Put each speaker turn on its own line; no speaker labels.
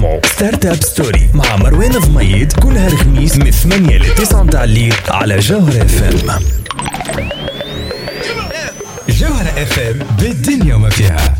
تسمعوا Startup Story مع مروان ضميد كل نهار خميس من 8 ل 9 متاع الليل على جوهرة FM جوهرة FM بالدنيا وما فيها.